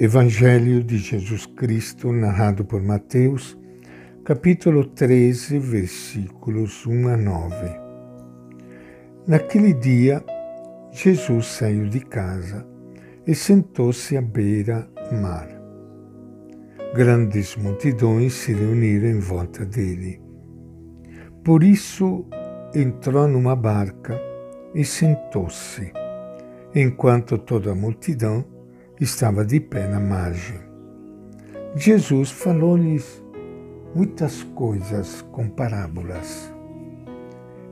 Evangelho de Jesus Cristo, narrado por Mateus, capítulo 13, versículos 1 a 9. Naquele dia, Jesus saiu de casa e sentou-se à beira-mar. Grandes multidões se reuniram em volta dele. Por isso, entrou numa barca e sentou-se, enquanto toda a multidão estava de pé na margem. Jesus falou-lhes muitas coisas com parábolas.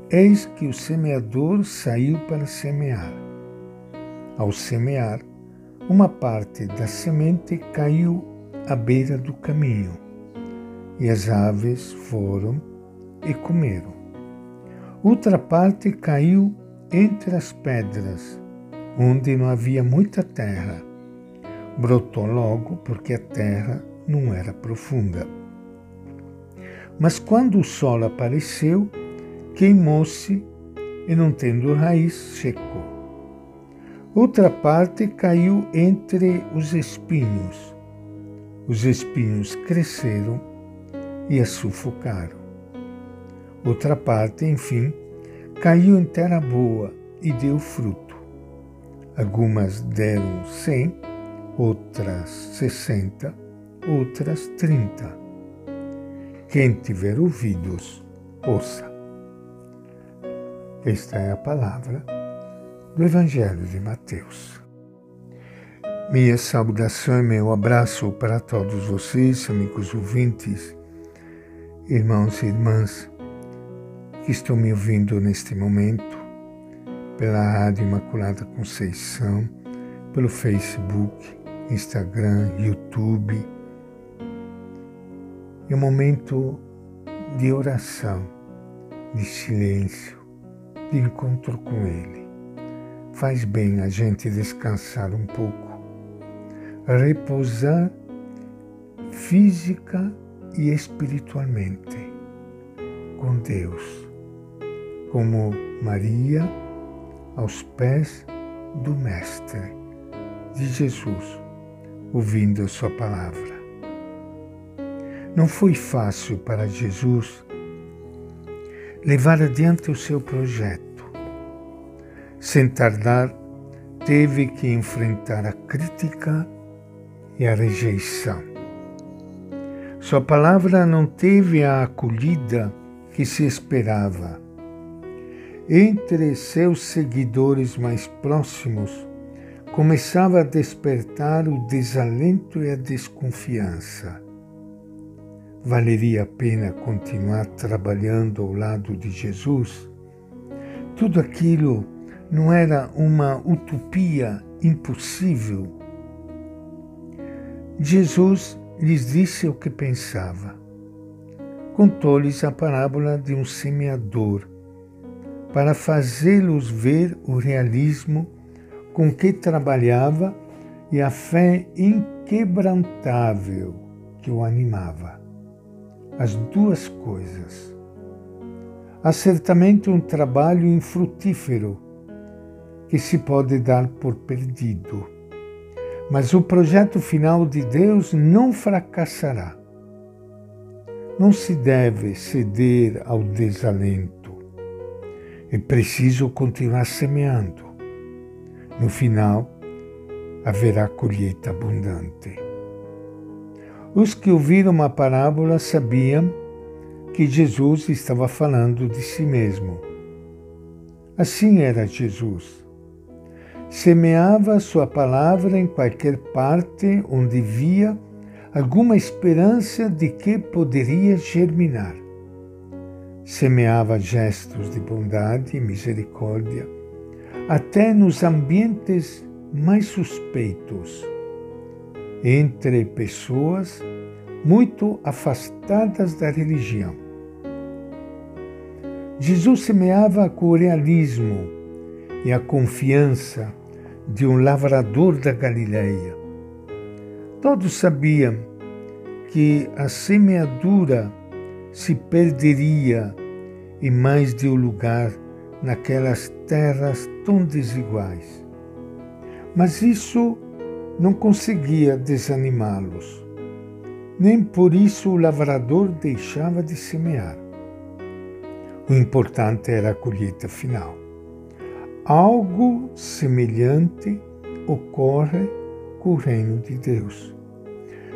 Eis que o semeador saiu para semear. Ao semear, uma parte da semente caiu à beira do caminho, e as aves foram e comeram. Outra parte caiu entre as pedras, onde não havia muita terra brotou logo porque a terra não era profunda. Mas quando o sol apareceu, queimou-se e, não tendo raiz, secou. Outra parte caiu entre os espinhos. Os espinhos cresceram e a sufocaram. Outra parte, enfim, caiu em terra boa e deu fruto. Algumas deram cem, outras 60, outras 30. Quem tiver ouvidos, ouça. Esta é a palavra do Evangelho de Mateus. Minha saudação e meu abraço para todos vocês, amigos ouvintes, irmãos e irmãs que estão me ouvindo neste momento pela Rádio Imaculada Conceição, pelo Facebook, Instagram, YouTube. É um momento de oração, de silêncio, de encontro com Ele. Faz bem a gente descansar um pouco, repousar física e espiritualmente com Deus, como Maria aos pés do Mestre, de Jesus ouvindo a Sua palavra. Não foi fácil para Jesus levar adiante o seu projeto. Sem tardar, teve que enfrentar a crítica e a rejeição. Sua palavra não teve a acolhida que se esperava. Entre seus seguidores mais próximos, começava a despertar o desalento e a desconfiança. Valeria a pena continuar trabalhando ao lado de Jesus? Tudo aquilo não era uma utopia impossível? Jesus lhes disse o que pensava. Contou-lhes a parábola de um semeador, para fazê-los ver o realismo com que trabalhava e a fé inquebrantável que o animava. As duas coisas. Há certamente um trabalho infrutífero que se pode dar por perdido, mas o projeto final de Deus não fracassará. Não se deve ceder ao desalento. É preciso continuar semeando no final, haverá colheita abundante. Os que ouviram a parábola sabiam que Jesus estava falando de si mesmo. Assim era Jesus. Semeava sua palavra em qualquer parte onde via alguma esperança de que poderia germinar. Semeava gestos de bondade e misericórdia até nos ambientes mais suspeitos, entre pessoas muito afastadas da religião. Jesus semeava com o realismo e a confiança de um lavrador da Galileia. Todos sabiam que a semeadura se perderia em mais de um lugar naquelas terras tão desiguais. Mas isso não conseguia desanimá-los. Nem por isso o lavrador deixava de semear. O importante era a colheita final. Algo semelhante ocorre com o reino de Deus.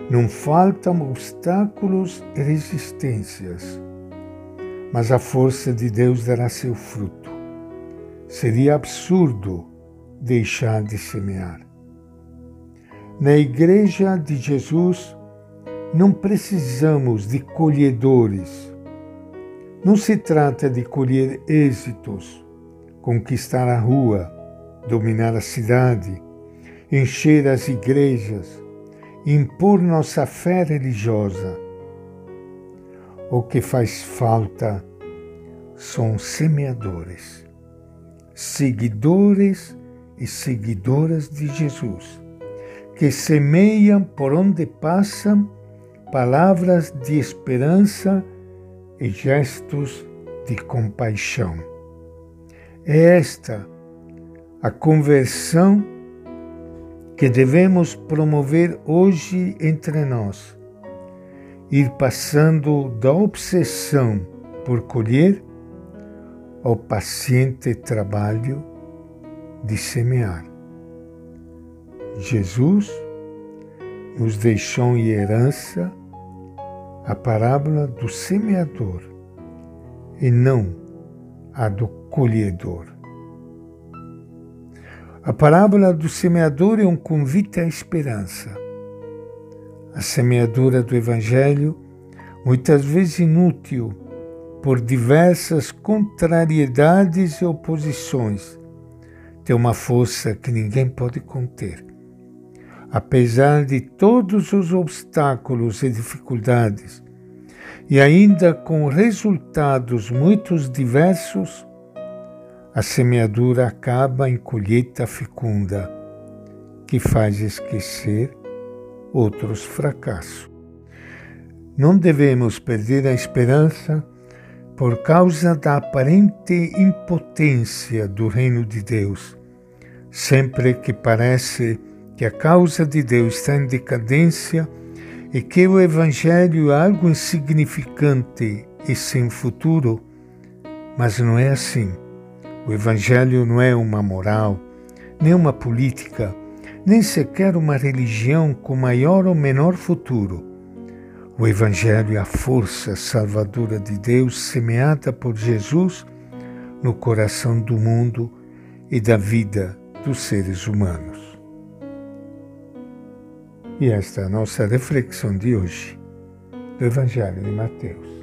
Não faltam obstáculos e resistências, mas a força de Deus dará seu fruto. Seria absurdo deixar de semear. Na Igreja de Jesus, não precisamos de colhedores. Não se trata de colher êxitos, conquistar a rua, dominar a cidade, encher as igrejas, impor nossa fé religiosa. O que faz falta são semeadores, seguidores e seguidoras de Jesus, que semeiam por onde passam palavras de esperança e gestos de compaixão. É esta a conversão que devemos promover hoje entre nós, ir passando da obsessão por colher ao paciente trabalho de semear. Jesus nos deixou em herança a parábola do semeador e não a do colhedor. A parábola do semeador é um convite à esperança. A semeadura do Evangelho, muitas vezes inútil por diversas contrariedades e oposições, tem uma força que ninguém pode conter. Apesar de todos os obstáculos e dificuldades, e ainda com resultados muito diversos, a semeadura acaba em colheita fecunda, que faz esquecer outros fracassos. Não devemos perder a esperança por causa da aparente impotência do reino de Deus, sempre que parece que a causa de Deus está em decadência e que o Evangelho é algo insignificante e sem futuro, mas não é assim. O Evangelho não é uma moral, nem uma política, nem sequer uma religião com maior ou menor futuro. O Evangelho é a força salvadora de Deus semeada por Jesus no coração do mundo e da vida dos seres humanos. E esta é a nossa reflexão de hoje do Evangelho de Mateus.